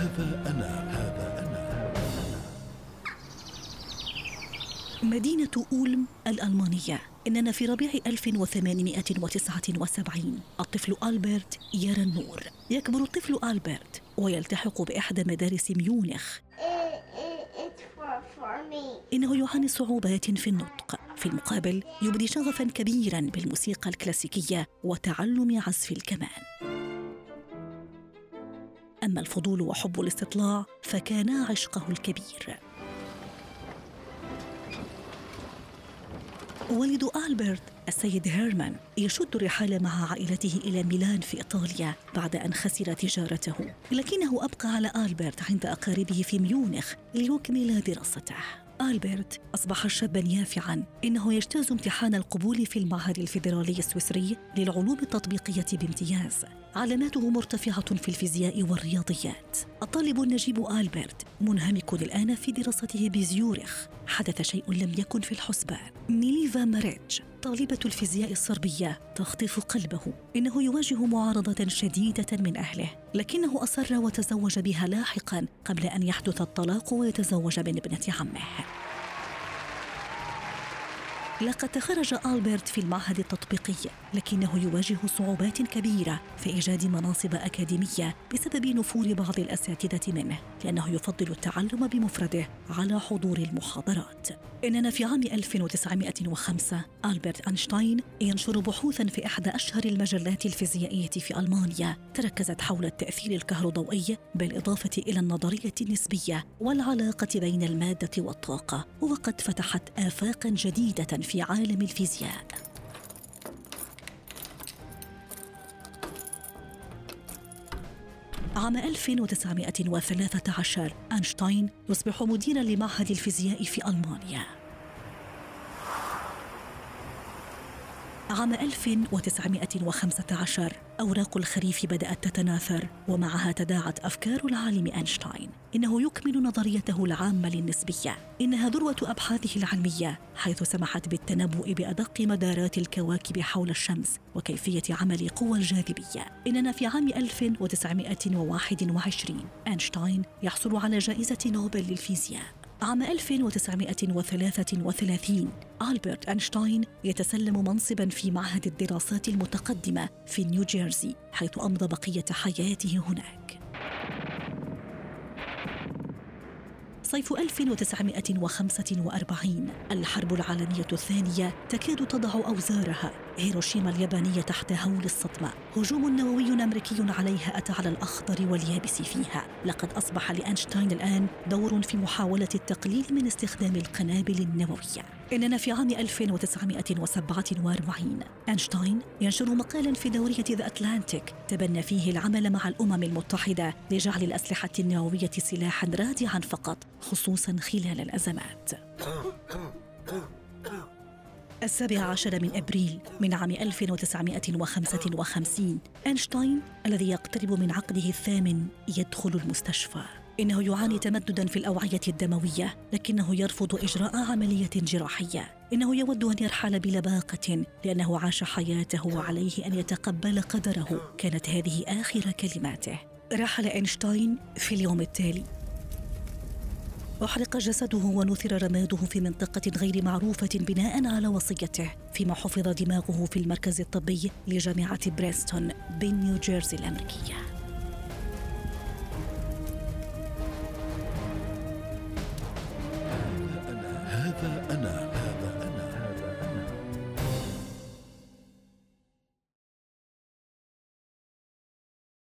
هذا أنا هذا أنا. مدينة أولم الألمانية. إننا في ربيع 1879 الطفل ألبرت يرى النور. يكبر الطفل ألبرت ويلتحق بإحدى مدارس ميونخ. إنه يعاني صعوبات في النطق. في المقابل يبدي شغفا كبيرا بالموسيقى الكلاسيكية وتعلم عزف الكمان. أما الفضول وحب الاستطلاع فكانا عشقه الكبير. والد ألبرت السيد هيرمان يشد الرحال مع عائلته إلى ميلان في إيطاليا بعد أن خسر تجارته. لكنه أبقى على ألبرت عند أقاربه في ميونخ ليكمل دراسته. ألبرت أصبح شابا يافعا. إنه يجتاز امتحان القبول في المعهد الفيدرالي السويسري للعلوم التطبيقية بامتياز. علاماته مرتفعة في الفيزياء والرياضيات. الطالب النجيب ألبرت منهمك الآن في دراسته بزيورخ. حدث شيء لم يكن في الحسبان نيليفا ماريتش طالبة الفيزياء الصربية تخطف قلبه. إنه يواجه معارضة شديدة من أهله لكنه أصر وتزوج بها لاحقا قبل أن يحدث الطلاق ويتزوج من ابنة عمه. لقد تخرج ألبرت في المعهد التطبيقي لكنه يواجه صعوبات كبيرة في إيجاد مناصب أكاديمية بسبب نفور بعض الأساتذة منه لأنه يفضل التعلم بمفرده على حضور المحاضرات إننا في عام 1905 ألبرت أينشتاين ينشر بحوثا في إحدى أشهر المجلات الفيزيائية في ألمانيا تركزت حول التأثير الكهروضوئي بالإضافة إلى النظرية النسبية والعلاقة بين المادة والطاقة وقد فتحت آفاقا جديدة في عالم الفيزياء. عام 1913 أينشتاين يصبح مديرا لمعهد الفيزياء في ألمانيا. عام 1915 أوراق الخريف بدأت تتناثر ومعها تداعت أفكار العالم أينشتاين. إنه يكمل نظريته العامة للنسبية. إنها ذروة أبحاثه العلمية حيث سمحت بالتنبؤ بأدق مدارات الكواكب حول الشمس وكيفية عمل قوى الجاذبية. إننا في عام 1921 أينشتاين يحصل على جائزة نوبل للفيزياء. عام 1933 ألبرت أينشتاين يتسلم منصبا في معهد الدراسات المتقدمة في نيوجيرسي حيث أمضى بقية حياته هناك. صيف 1945 الحرب العالمية الثانية تكاد تضع أوزارها. هيروشيما اليابانية تحت هول الصدمة هجوم نووي أمريكي عليها أتى على الأخضر واليابس فيها. لقد أصبح لأينشتاين الآن دور في محاولة التقليل من استخدام القنابل النووية. إننا في عام 1947 أينشتاين ينشر مقالا في دورية ذا أتلانتيك تبنى فيه العمل مع الأمم المتحدة لجعل الأسلحة النووية سلاحا رادعا فقط خصوصا خلال الأزمات. السابع عشر من أبريل من عام 1955 أينشتاين الذي يقترب من عقده الثامن يدخل المستشفى. إنه يعاني تمددا في الأوعية الدموية لكنه يرفض إجراء عملية جراحية. إنه يود أن يرحل بلباقة لأنه عاش حياته وعليه أن يتقبل قدره. كانت هذه آخر كلماته. رحل أينشتاين في اليوم التالي. أحرق جسده ونثر رماده في منطقة غير معروفة بناء على وصيته فيما حفظ دماغه في المركز الطبي لجامعة بريستون بنيوجيرسي الأمريكية. أنا